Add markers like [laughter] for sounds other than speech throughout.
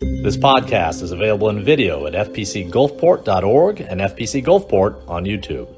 This podcast is available in video at fpcgulfport.org and FPC Gulfport on YouTube.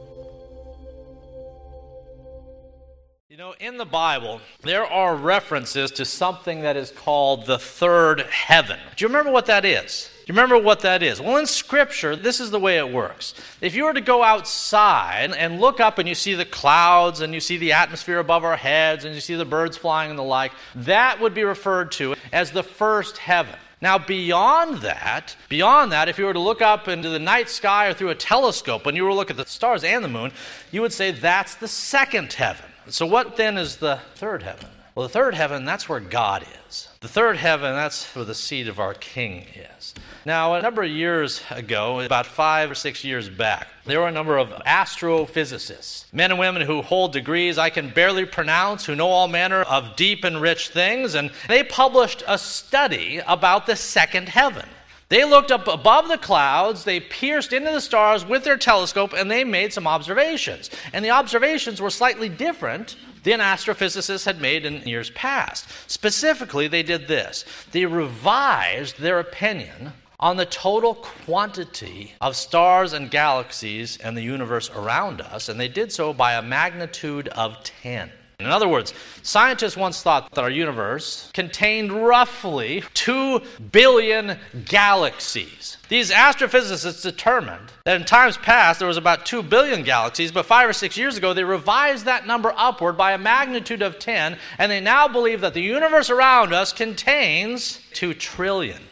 You know, in the Bible, there are references to something that is called the third heaven. Do you remember what that is? Do you remember what that is? Well, in Scripture, this is the way it works. If you were to go outside and look up and you see the clouds and you see the atmosphere above our heads and you see the birds flying and the like, that would be referred to as the first heaven. Now, beyond that, beyond that, if you were to look up into the night sky or through a telescope and you were to look at the stars and the moon, you would say that's the second heaven. So, what then is the third heaven? Well, the third heaven, that's where God is. The third heaven, that's where the seat of our King is. Now, a number of years ago, about five or six years back, there were a number of astrophysicists, men and women who hold degrees I can barely pronounce, who know all manner of deep and rich things, and they published a study about the second heaven. They looked up above the clouds, they pierced into the stars with their telescope, and they made some observations. And the observations were slightly different than astrophysicists had made in years past. Specifically, they did this they revised their opinion on the total quantity of stars and galaxies and the universe around us, and they did so by a magnitude of 10. In other words, scientists once thought that our universe contained roughly 2 billion galaxies. These astrophysicists determined that in times past there was about 2 billion galaxies, but 5 or 6 years ago they revised that number upward by a magnitude of 10, and they now believe that the universe around us contains 2 trillion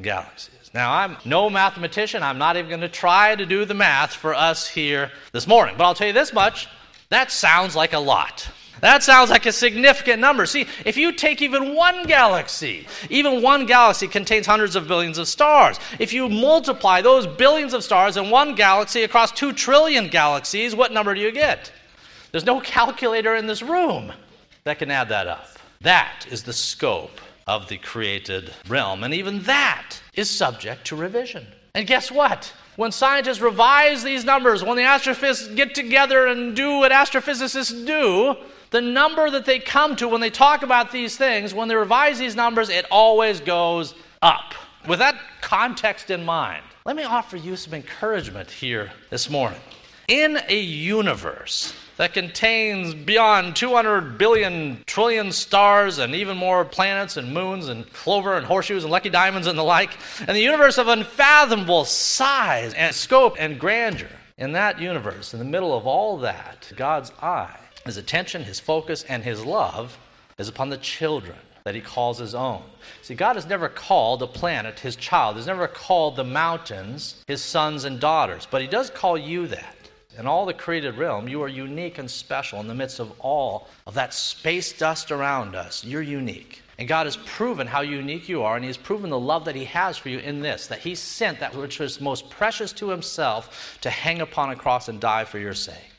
galaxies. Now, I'm no mathematician. I'm not even going to try to do the math for us here this morning. But I'll tell you this much that sounds like a lot. That sounds like a significant number. See, if you take even one galaxy, even one galaxy contains hundreds of billions of stars. If you multiply those billions of stars in one galaxy across two trillion galaxies, what number do you get? There's no calculator in this room that can add that up. That is the scope of the created realm. And even that is subject to revision. And guess what? When scientists revise these numbers, when the astrophysicists get together and do what astrophysicists do, the number that they come to when they talk about these things, when they revise these numbers, it always goes up. With that context in mind, let me offer you some encouragement here this morning. In a universe that contains beyond 200 billion trillion stars and even more planets and moons and clover and horseshoes and lucky diamonds and the like, and the universe of unfathomable size and scope and grandeur. In that universe, in the middle of all that, God's eye, his attention, his focus, and his love is upon the children that he calls his own. See, God has never called a planet his child. He's never called the mountains his sons and daughters, but he does call you that. In all the created realm, you are unique and special in the midst of all of that space dust around us. You're unique. And God has proven how unique you are, and He has proven the love that He has for you in this that He sent that which was most precious to Himself to hang upon a cross and die for your sake.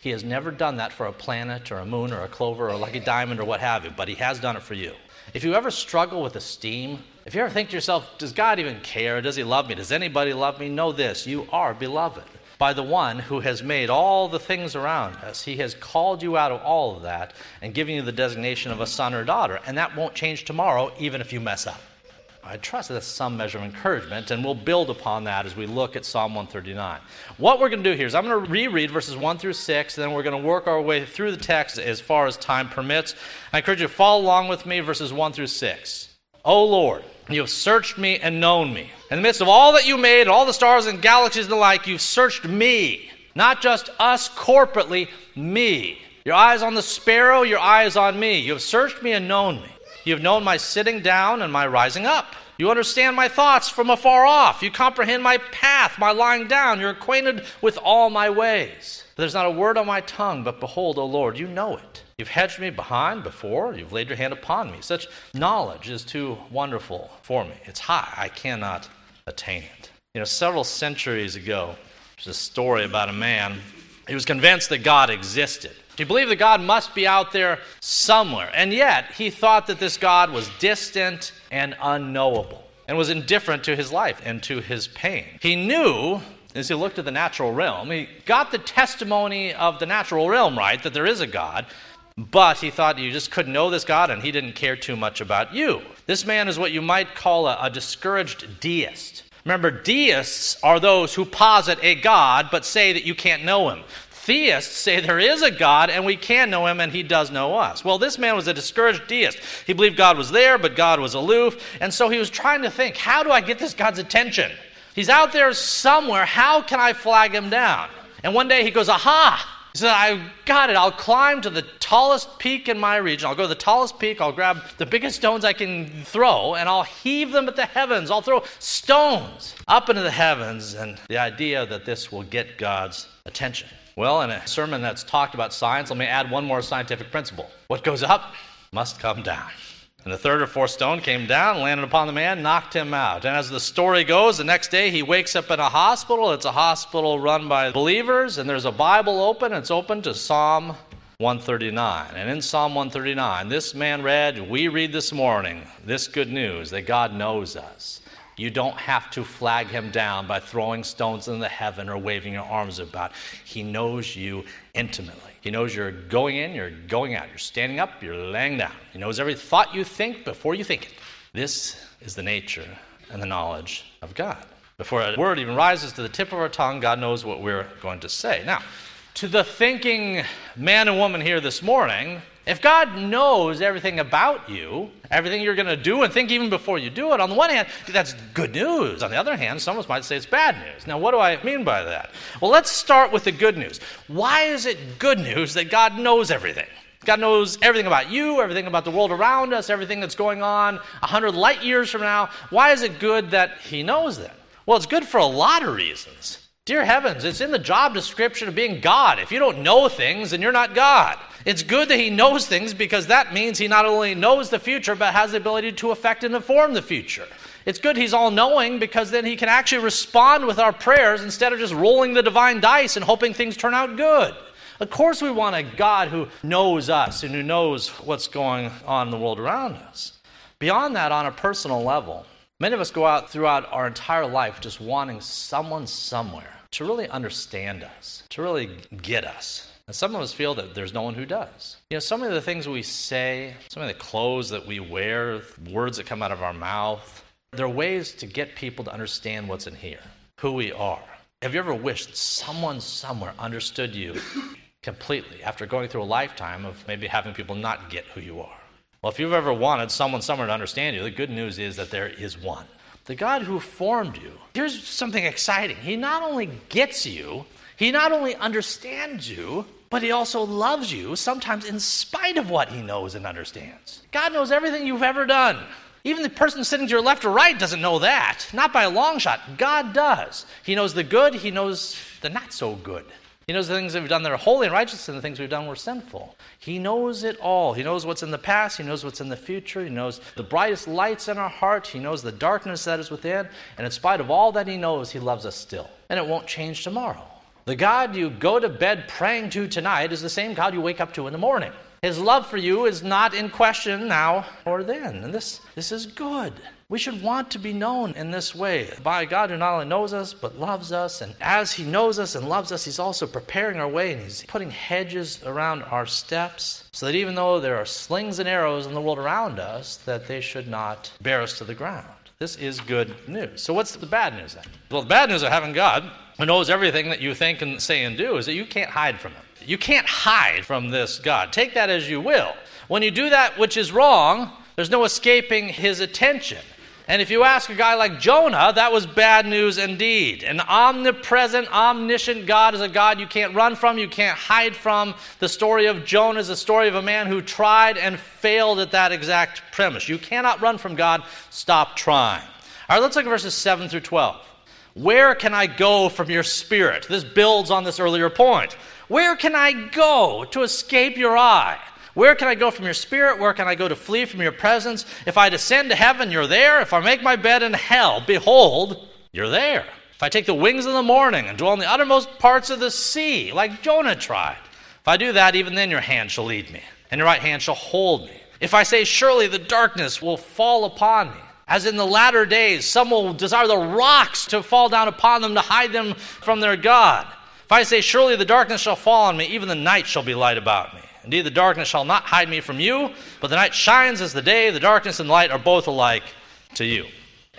He has never done that for a planet or a moon or a clover or a lucky diamond or what have you, but He has done it for you. If you ever struggle with esteem, if you ever think to yourself, does God even care? Does He love me? Does anybody love me? Know this you are beloved by the one who has made all the things around us. He has called you out of all of that and given you the designation of a son or daughter. And that won't change tomorrow, even if you mess up. I trust that that's some measure of encouragement, and we'll build upon that as we look at Psalm 139. What we're going to do here is I'm going to reread verses 1 through 6, and then we're going to work our way through the text as far as time permits. I encourage you to follow along with me, verses 1 through 6. O Lord, you have searched me and known me. In the midst of all that you made, all the stars and galaxies and the like, you've searched me. Not just us corporately, me. Your eyes on the sparrow, your eyes on me. You have searched me and known me. You have known my sitting down and my rising up. You understand my thoughts from afar off. You comprehend my path, my lying down. You're acquainted with all my ways. There's not a word on my tongue, but behold, O Lord, you know it. You've hedged me behind before, you've laid your hand upon me. Such knowledge is too wonderful for me. It's high, I cannot attain it. You know, several centuries ago, there's a story about a man. He was convinced that God existed. He believed that God must be out there somewhere. And yet, he thought that this God was distant and unknowable and was indifferent to his life and to his pain. He knew as he looked at the natural realm, he got the testimony of the natural realm right, that there is a God, but he thought you just couldn't know this God and he didn't care too much about you. This man is what you might call a, a discouraged deist. Remember, deists are those who posit a God but say that you can't know him. Theists say there is a God and we can know him and he does know us. Well, this man was a discouraged deist. He believed God was there, but God was aloof. And so he was trying to think how do I get this God's attention? He's out there somewhere. How can I flag him down? And one day he goes, Aha! He said, I got it. I'll climb to the tallest peak in my region. I'll go to the tallest peak. I'll grab the biggest stones I can throw and I'll heave them at the heavens. I'll throw stones up into the heavens. And the idea that this will get God's attention. Well, in a sermon that's talked about science, let me add one more scientific principle. What goes up must come down. And the third or fourth stone came down, landed upon the man, knocked him out. And as the story goes, the next day he wakes up in a hospital. It's a hospital run by believers, and there's a Bible open. It's open to Psalm 139. And in Psalm 139, this man read, we read this morning, this good news that God knows us. You don't have to flag him down by throwing stones in the heaven or waving your arms about. He knows you intimately. He knows you're going in, you're going out, you're standing up, you're laying down. He knows every thought you think before you think it. This is the nature and the knowledge of God. Before a word even rises to the tip of our tongue, God knows what we're going to say. Now, to the thinking man and woman here this morning, if God knows everything about you, everything you're going to do and think even before you do it, on the one hand, that's good news. On the other hand, some of us might say it's bad news. Now, what do I mean by that? Well, let's start with the good news. Why is it good news that God knows everything? God knows everything about you, everything about the world around us, everything that's going on 100 light years from now. Why is it good that He knows that? Well, it's good for a lot of reasons. Dear heavens, it's in the job description of being God. If you don't know things, then you're not God. It's good that he knows things because that means he not only knows the future, but has the ability to affect and inform the future. It's good he's all knowing because then he can actually respond with our prayers instead of just rolling the divine dice and hoping things turn out good. Of course, we want a God who knows us and who knows what's going on in the world around us. Beyond that, on a personal level, Many of us go out throughout our entire life just wanting someone somewhere to really understand us, to really get us. And some of us feel that there's no one who does. You know, some of the things we say, some of the clothes that we wear, words that come out of our mouth, there are ways to get people to understand what's in here, who we are. Have you ever wished someone somewhere understood you completely after going through a lifetime of maybe having people not get who you are? Well, if you've ever wanted someone somewhere to understand you, the good news is that there is one. The God who formed you. Here's something exciting. He not only gets you, he not only understands you, but he also loves you, sometimes in spite of what he knows and understands. God knows everything you've ever done. Even the person sitting to your left or right doesn't know that. Not by a long shot. God does. He knows the good, he knows the not so good. He knows the things that we've done that are holy and righteous and the things we've done were sinful. He knows it all. He knows what's in the past. He knows what's in the future. He knows the brightest lights in our heart. He knows the darkness that is within. And in spite of all that He knows, He loves us still. And it won't change tomorrow. The God you go to bed praying to tonight is the same God you wake up to in the morning. His love for you is not in question now or then. And this, this is good. We should want to be known in this way by God who not only knows us, but loves us. And as He knows us and loves us, He's also preparing our way and He's putting hedges around our steps so that even though there are slings and arrows in the world around us, that they should not bear us to the ground. This is good news. So, what's the bad news then? Well, the bad news of having God who knows everything that you think and say and do is that you can't hide from Him. You can't hide from this God. Take that as you will. When you do that which is wrong, there's no escaping his attention. And if you ask a guy like Jonah, that was bad news indeed. An omnipresent, omniscient God is a God you can't run from, you can't hide from. The story of Jonah is a story of a man who tried and failed at that exact premise. You cannot run from God, stop trying. All right, let's look at verses 7 through 12. Where can I go from your spirit? This builds on this earlier point. Where can I go to escape your eye? Where can I go from your spirit? Where can I go to flee from your presence? If I descend to heaven, you're there. If I make my bed in hell, behold, you're there. If I take the wings of the morning and dwell in the uttermost parts of the sea, like Jonah tried, if I do that, even then your hand shall lead me, and your right hand shall hold me. If I say, Surely the darkness will fall upon me, as in the latter days, some will desire the rocks to fall down upon them to hide them from their God. If I say, Surely the darkness shall fall on me, even the night shall be light about me. Indeed, the darkness shall not hide me from you, but the night shines as the day, the darkness and light are both alike to you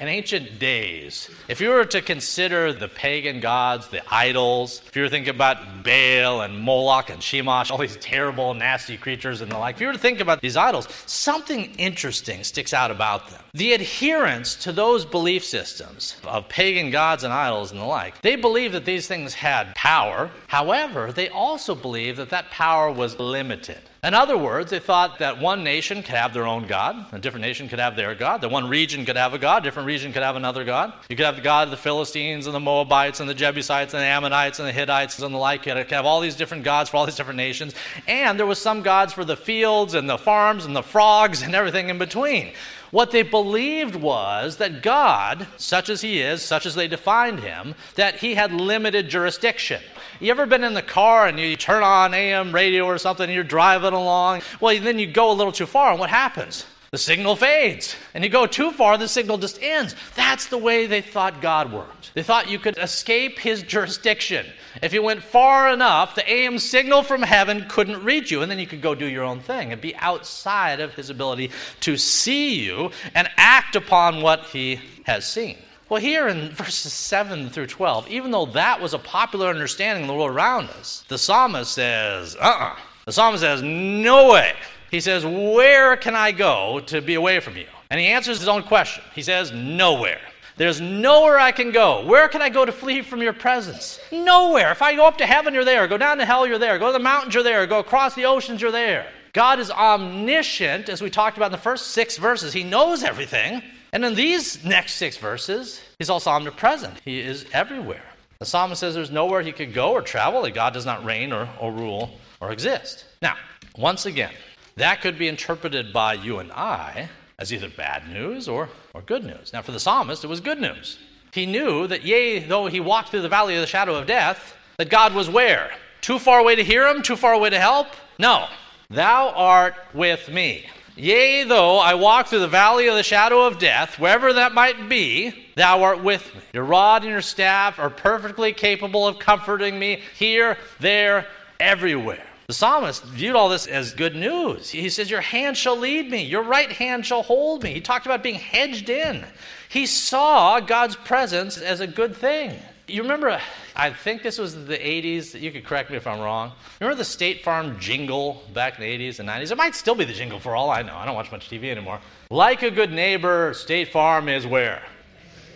in ancient days, if you were to consider the pagan gods, the idols, if you were thinking about Baal and Moloch and Chemosh, all these terrible, nasty creatures and the like, if you were to think about these idols, something interesting sticks out about them. The adherents to those belief systems of pagan gods and idols and the like, they believed that these things had power. However, they also believed that that power was limited. In other words, they thought that one nation could have their own God, a different nation could have their God, that one region could have a God, a different region could have another God. You could have the God of the Philistines and the Moabites and the Jebusites and the Ammonites and the Hittites and the like. You could have all these different gods for all these different nations. And there was some gods for the fields and the farms and the frogs and everything in between. What they believed was that God, such as He is, such as they defined Him, that He had limited jurisdiction. You ever been in the car and you turn on AM radio or something and you're driving along? Well, then you go a little too far, and what happens? The signal fades. And you go too far, the signal just ends. That's the way they thought God worked. They thought you could escape his jurisdiction. If you went far enough, the AM signal from heaven couldn't reach you, and then you could go do your own thing and be outside of his ability to see you and act upon what he has seen. Well, here in verses 7 through 12, even though that was a popular understanding in the world around us, the psalmist says, uh uh-uh. uh The psalmist says, no way. He says, Where can I go to be away from you? And he answers his own question. He says, Nowhere. There's nowhere I can go. Where can I go to flee from your presence? Nowhere. If I go up to heaven, you're there. Go down to hell, you're there. Go to the mountains, you're there. Go across the oceans, you're there. God is omniscient, as we talked about in the first six verses. He knows everything. And in these next six verses, he's also omnipresent. He is everywhere. The psalmist says there's nowhere he could go or travel that God does not reign or, or rule or exist. Now, once again, that could be interpreted by you and I as either bad news or, or good news. Now, for the psalmist, it was good news. He knew that, yea, though he walked through the valley of the shadow of death, that God was where? Too far away to hear him? Too far away to help? No. Thou art with me. Yea, though I walk through the valley of the shadow of death, wherever that might be, thou art with me. Your rod and your staff are perfectly capable of comforting me here, there, everywhere. The psalmist viewed all this as good news. He says, Your hand shall lead me, your right hand shall hold me. He talked about being hedged in. He saw God's presence as a good thing. You remember, I think this was the 80s, you could correct me if I'm wrong. Remember the State Farm jingle back in the 80s and 90s? It might still be the jingle for all I know. I don't watch much TV anymore. Like a good neighbor, State Farm is where?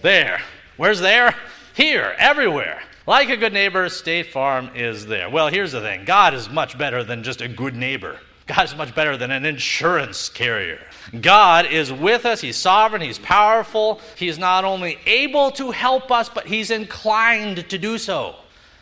There. Where's there? Here, everywhere. Like a good neighbor, State Farm is there. Well, here's the thing God is much better than just a good neighbor. God is much better than an insurance carrier. God is with us. He's sovereign. He's powerful. He's not only able to help us, but He's inclined to do so.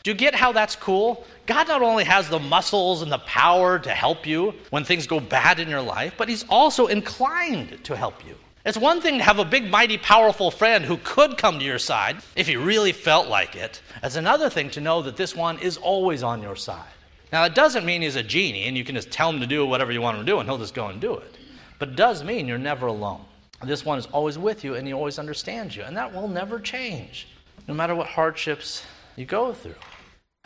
Do you get how that's cool? God not only has the muscles and the power to help you when things go bad in your life, but He's also inclined to help you. It's one thing to have a big, mighty, powerful friend who could come to your side if he really felt like it. It's another thing to know that this one is always on your side. Now, it doesn't mean he's a genie and you can just tell him to do whatever you want him to do and he'll just go and do it. But it does mean you're never alone. This one is always with you and he always understands you, and that will never change, no matter what hardships you go through.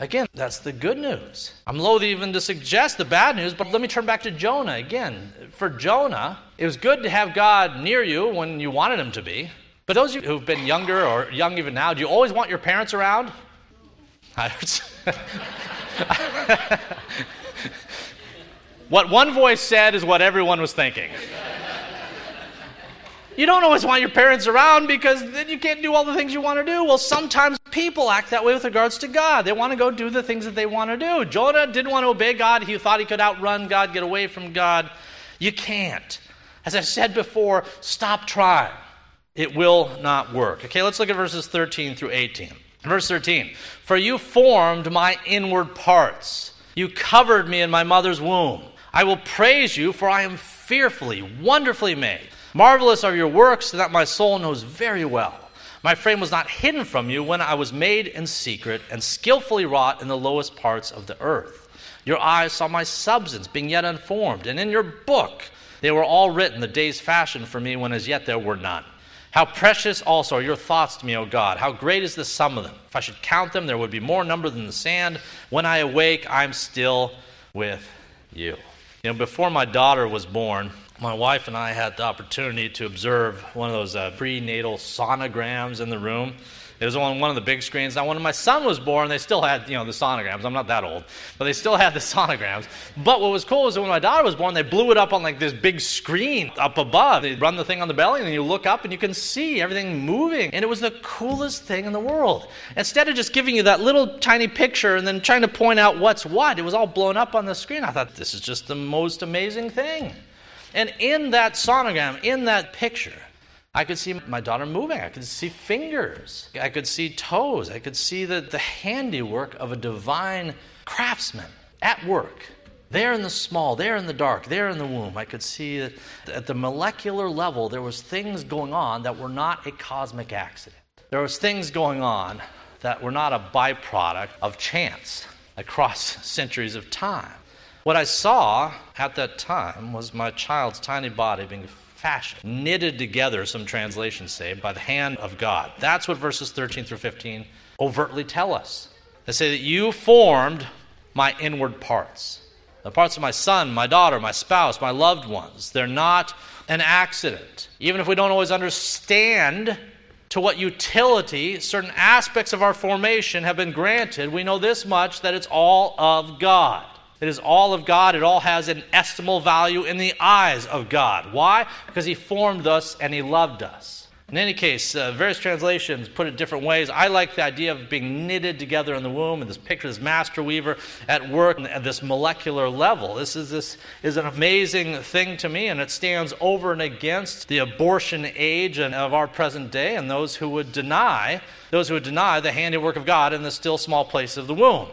Again, that's the good news. I'm loath even to suggest the bad news, but let me turn back to Jonah again. For Jonah, it was good to have God near you when you wanted him to be. But those of you who've been younger or young even now, do you always want your parents around? [laughs] [laughs] what one voice said is what everyone was thinking. You don't always want your parents around because then you can't do all the things you want to do. Well, sometimes people act that way with regards to God. They want to go do the things that they want to do. Jonah didn't want to obey God. He thought he could outrun God, get away from God. You can't. As I said before, stop trying. It will not work. Okay, let's look at verses 13 through 18. Verse 13 For you formed my inward parts, you covered me in my mother's womb. I will praise you, for I am fearfully, wonderfully made. Marvelous are your works that my soul knows very well. My frame was not hidden from you when I was made in secret and skillfully wrought in the lowest parts of the earth. Your eyes saw my substance being yet unformed, and in your book they were all written, the days fashioned for me when as yet there were none. How precious also are your thoughts to me, O God. How great is the sum of them. If I should count them, there would be more number than the sand. When I awake, I'm still with you. You know, before my daughter was born, my wife and I had the opportunity to observe one of those uh, prenatal sonograms in the room. It was on one of the big screens. Now, when my son was born, they still had, you know, the sonograms. I'm not that old, but they still had the sonograms. But what was cool is when my daughter was born, they blew it up on like this big screen up above. They run the thing on the belly, and you look up and you can see everything moving. And it was the coolest thing in the world. Instead of just giving you that little tiny picture and then trying to point out what's what, it was all blown up on the screen. I thought, this is just the most amazing thing. And in that sonogram, in that picture, I could see my daughter moving. I could see fingers. I could see toes. I could see the, the handiwork of a divine craftsman at work. There in the small, there in the dark, there in the womb, I could see that at the molecular level there was things going on that were not a cosmic accident. There was things going on that were not a byproduct of chance across [laughs] centuries of time. What I saw at that time was my child's tiny body being fashioned, knitted together, some translations say, by the hand of God. That's what verses 13 through 15 overtly tell us. They say that you formed my inward parts. The parts of my son, my daughter, my spouse, my loved ones. They're not an accident. Even if we don't always understand to what utility certain aspects of our formation have been granted, we know this much that it's all of God. It is all of God. It all has an estimable value in the eyes of God. Why? Because He formed us and He loved us. In any case, uh, various translations put it different ways. I like the idea of being knitted together in the womb, and this picture, this master weaver at work at this molecular level. This is this is an amazing thing to me, and it stands over and against the abortion age and, of our present day, and those who would deny those who would deny the handiwork of God in the still small place of the womb.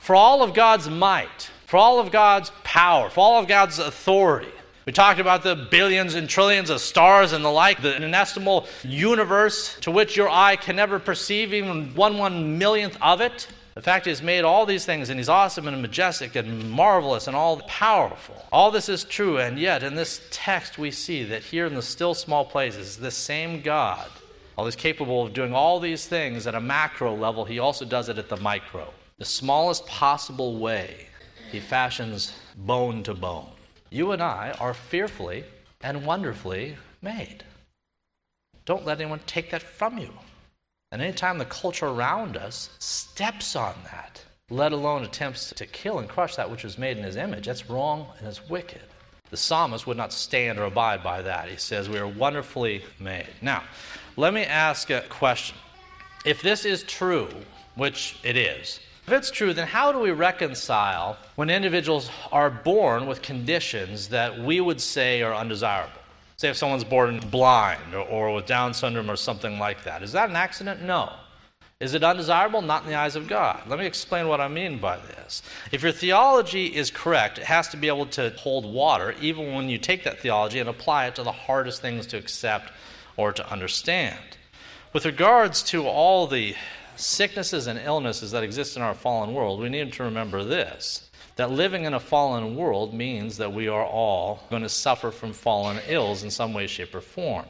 For all of God's might, for all of God's power, for all of God's authority. We talked about the billions and trillions of stars and the like, the inestimable universe to which your eye can never perceive even one one millionth of it. The fact He's made all these things, and He's awesome and majestic and marvelous and all powerful. All this is true, and yet in this text we see that here in the still small places, this same God, while He's capable of doing all these things at a macro level, He also does it at the micro. The smallest possible way he fashions bone to bone. You and I are fearfully and wonderfully made. Don't let anyone take that from you. And anytime the culture around us steps on that, let alone attempts to kill and crush that which was made in his image, that's wrong and it's wicked. The psalmist would not stand or abide by that. He says, We are wonderfully made. Now, let me ask a question. If this is true, which it is, if it's true, then how do we reconcile when individuals are born with conditions that we would say are undesirable? Say if someone's born blind or, or, with Down syndrome or something like that. Is that an accident? No. Is it undesirable? Not in the eyes of God. Let me explain what I mean by this. If your theology is correct, it has to be able to hold water, even when you take that theology and apply it to the hardest things to accept or to understand. With regards to all the sicknesses and illnesses that exist in our fallen world, we need to remember this that living in a fallen world means that we are all going to suffer from fallen ills in some way, shape, or form.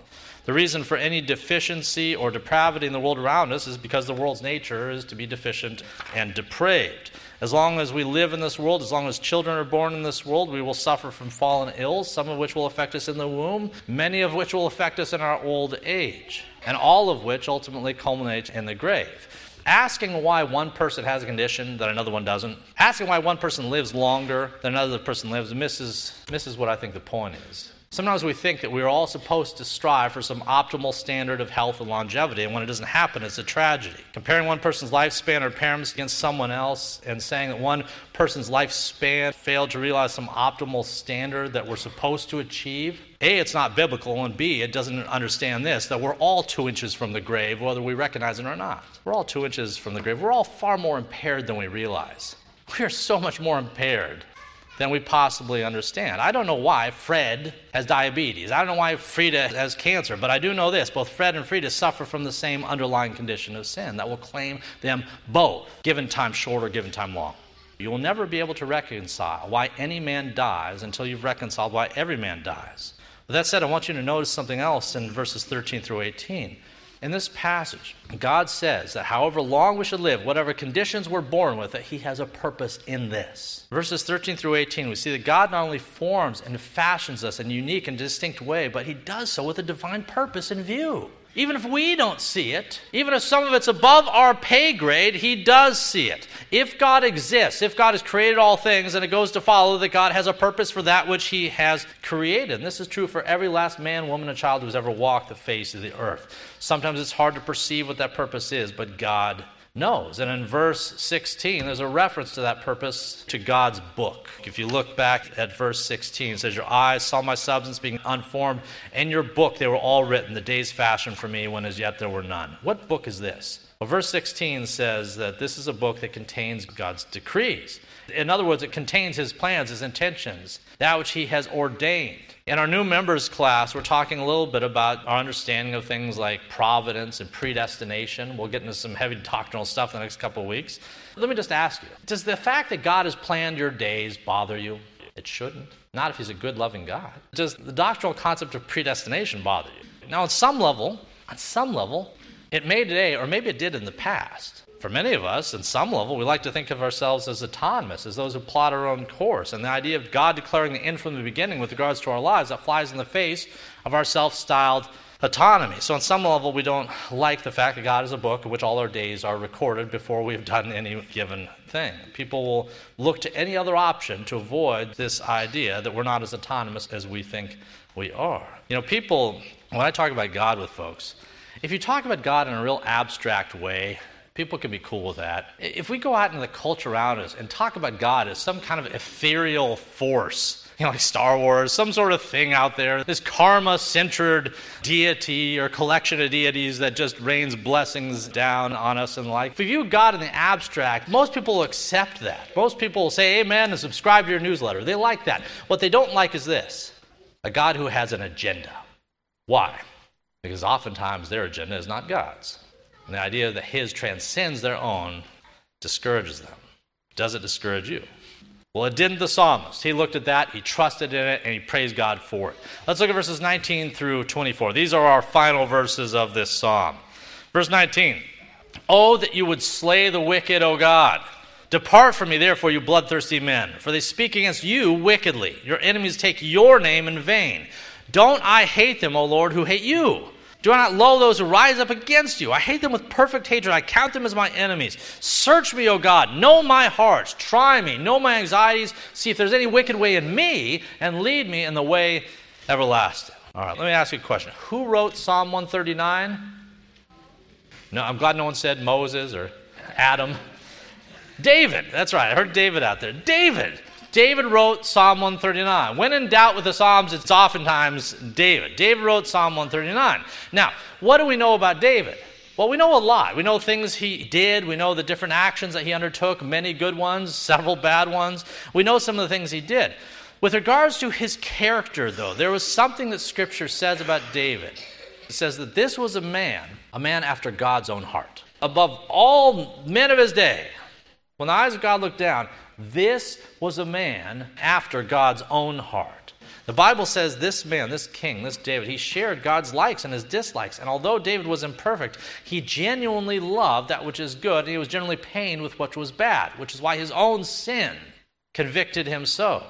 The reason for any deficiency or depravity in the world around us is because the world's nature is to be deficient and depraved. As long as we live in this world, as long as children are born in this world, we will suffer from fallen ills, some of which will affect us in the womb, many of which will affect us in our old age, and all of which ultimately culminate in the grave. Asking why one person has a condition that another one doesn't, asking why one person lives longer than another person lives, misses, misses what I think the point is. Sometimes we think that we're all supposed to strive for some optimal standard of health and longevity, and when it doesn't happen, it's a tragedy. Comparing one person's lifespan or impairments against someone else and saying that one person's lifespan failed to realize some optimal standard that we're supposed to achieve, A, it's not biblical, and B, it doesn't understand this that we're all two inches from the grave, whether we recognize it or not. We're all two inches from the grave. We're all far more impaired than we realize. We are so much more impaired than we possibly understand. I don't know why Fred has diabetes. I don't know why Frida has cancer, but I do know this both Fred and Frida suffer from the same underlying condition of sin that will claim them both, given time short or given time long. You will never be able to reconcile why any man dies until you've reconciled why every man dies. With that said, I want you to notice something else in verses 13 through 18. In this passage, God says that however long we should live, whatever conditions we're born with, that He has a purpose in this. Verses 13 through 18, we see that God not only forms and fashions us in a unique and distinct way, but He does so with a divine purpose in view. Even if we don't see it, even if some of it's above our pay grade, He does see it. If God exists, if God has created all things, then it goes to follow that God has a purpose for that which He has created. And this is true for every last man, woman, and child who's ever walked the face of the earth. Sometimes it's hard to perceive what that purpose is, but God knows. And in verse 16, there's a reference to that purpose to God's book. If you look back at verse 16, it says, Your eyes saw my substance being unformed. In your book they were all written, the days fashioned for me when as yet there were none. What book is this? Well, verse 16 says that this is a book that contains God's decrees. In other words, it contains his plans, his intentions, that which he has ordained. In our new members class, we're talking a little bit about our understanding of things like providence and predestination. We'll get into some heavy doctrinal stuff in the next couple of weeks. Let me just ask you Does the fact that God has planned your days bother you? It shouldn't. Not if He's a good, loving God. Does the doctrinal concept of predestination bother you? Now, on some level, on some level, it may today, or maybe it did in the past. For many of us, in some level, we like to think of ourselves as autonomous, as those who plot our own course. And the idea of God declaring the end from the beginning with regards to our lives, that flies in the face of our self styled autonomy. So, on some level, we don't like the fact that God is a book in which all our days are recorded before we've done any given thing. People will look to any other option to avoid this idea that we're not as autonomous as we think we are. You know, people, when I talk about God with folks, if you talk about God in a real abstract way, People can be cool with that. If we go out into the culture around us and talk about God as some kind of ethereal force, you know, like Star Wars, some sort of thing out there, this karma centered deity or collection of deities that just rains blessings down on us and like. If we view God in the abstract, most people will accept that. Most people will say amen and subscribe to your newsletter. They like that. What they don't like is this a God who has an agenda. Why? Because oftentimes their agenda is not God's. And the idea that his transcends their own discourages them. Does it discourage you? Well, it didn't the psalmist. He looked at that, he trusted in it, and he praised God for it. Let's look at verses 19 through 24. These are our final verses of this psalm. Verse 19 Oh, that you would slay the wicked, O God. Depart from me, therefore, you bloodthirsty men, for they speak against you wickedly. Your enemies take your name in vain. Don't I hate them, O Lord, who hate you? Do I not loathe those who rise up against you? I hate them with perfect hatred. I count them as my enemies. Search me, O God. Know my heart. Try me. Know my anxieties. See if there's any wicked way in me, and lead me in the way everlasting. All right, let me ask you a question. Who wrote Psalm 139? No, I'm glad no one said Moses or Adam. David. That's right. I heard David out there. David. David wrote Psalm 139. When in doubt with the Psalms, it's oftentimes David. David wrote Psalm 139. Now, what do we know about David? Well, we know a lot. We know things he did. We know the different actions that he undertook, many good ones, several bad ones. We know some of the things he did. With regards to his character, though, there was something that Scripture says about David. It says that this was a man, a man after God's own heart. Above all men of his day, when the eyes of God looked down, this was a man after God's own heart. The Bible says this man, this king, this David, he shared God's likes and his dislikes. And although David was imperfect, he genuinely loved that which is good, and he was generally pained with what was bad, which is why his own sin convicted him so.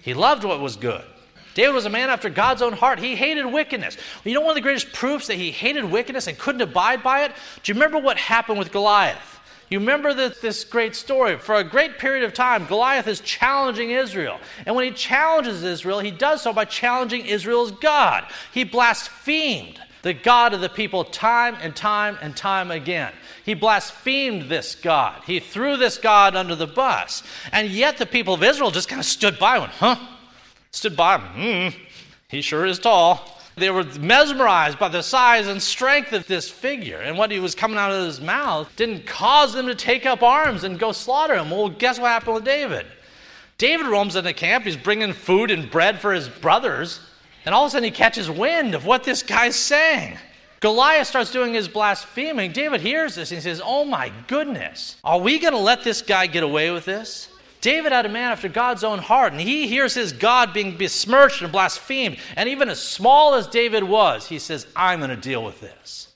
He loved what was good. David was a man after God's own heart. He hated wickedness. You know one of the greatest proofs that he hated wickedness and couldn't abide by it? Do you remember what happened with Goliath? You remember this, this great story. For a great period of time, Goliath is challenging Israel. And when he challenges Israel, he does so by challenging Israel's God. He blasphemed the God of the people time and time and time again. He blasphemed this God. He threw this God under the bus. And yet the people of Israel just kind of stood by and went, huh? Stood by, hmm, he sure is tall. They were mesmerized by the size and strength of this figure. And what he was coming out of his mouth didn't cause them to take up arms and go slaughter him. Well, guess what happened with David? David roams into camp. He's bringing food and bread for his brothers. And all of a sudden, he catches wind of what this guy's saying. Goliath starts doing his blaspheming. David hears this and he says, Oh my goodness, are we going to let this guy get away with this? David had a man after God's own heart, and he hears his God being besmirched and blasphemed. And even as small as David was, he says, I'm going to deal with this.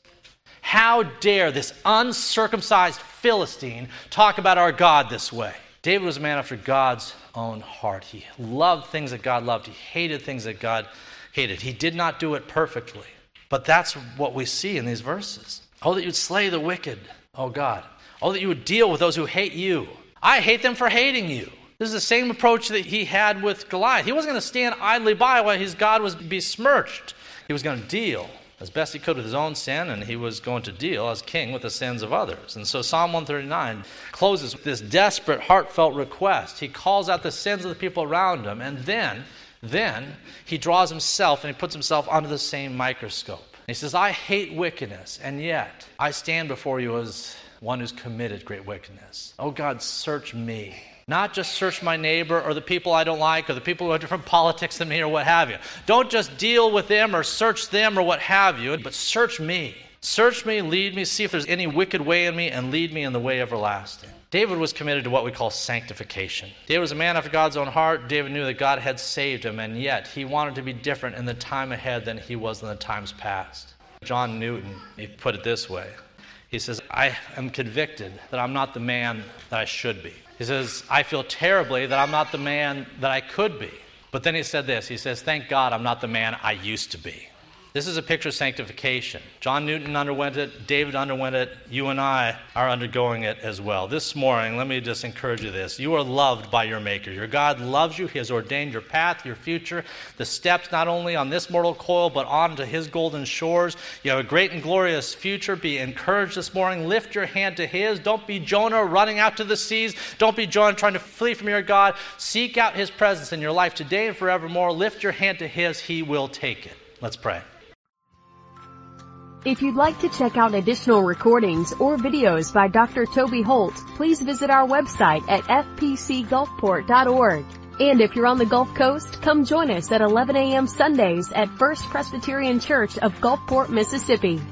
How dare this uncircumcised Philistine talk about our God this way? David was a man after God's own heart. He loved things that God loved, he hated things that God hated. He did not do it perfectly. But that's what we see in these verses. Oh, that you'd slay the wicked, oh God. Oh, that you would deal with those who hate you. I hate them for hating you. This is the same approach that he had with Goliath. He wasn't going to stand idly by while his God was besmirched. He was going to deal as best he could with his own sin, and he was going to deal as king with the sins of others. And so Psalm 139 closes with this desperate, heartfelt request. He calls out the sins of the people around him, and then, then he draws himself and he puts himself under the same microscope. He says, I hate wickedness, and yet I stand before you as one who's committed great wickedness. Oh God, search me. Not just search my neighbor or the people I don't like or the people who have different [laughs] politics than me or what have you. Don't just deal with them or search them or what have you, but search me. Search me, lead me, see if there's any wicked way in me, and lead me in the way everlasting. David was committed to what we call sanctification. David was a man after God's own heart. David knew that God had saved him, and yet he wanted to be different in the time ahead than he was in the times past. John Newton, he put it this way He says, I am convicted that I'm not the man that I should be. He says, I feel terribly that I'm not the man that I could be. But then he said this He says, Thank God I'm not the man I used to be. This is a picture of sanctification. John Newton underwent it, David underwent it, you and I are undergoing it as well. This morning, let me just encourage you this. You are loved by your Maker. Your God loves you. He has ordained your path, your future, the steps not only on this mortal coil, but on to His golden shores. You have a great and glorious future. Be encouraged this morning. Lift your hand to His. Don't be Jonah running out to the seas. Don't be Jonah trying to flee from your God. Seek out His presence in your life today and forevermore. Lift your hand to His. He will take it. Let's pray. If you'd like to check out additional recordings or videos by Dr. Toby Holt, please visit our website at fpcgulfport.org. And if you're on the Gulf Coast, come join us at 11 a.m. Sundays at First Presbyterian Church of Gulfport, Mississippi.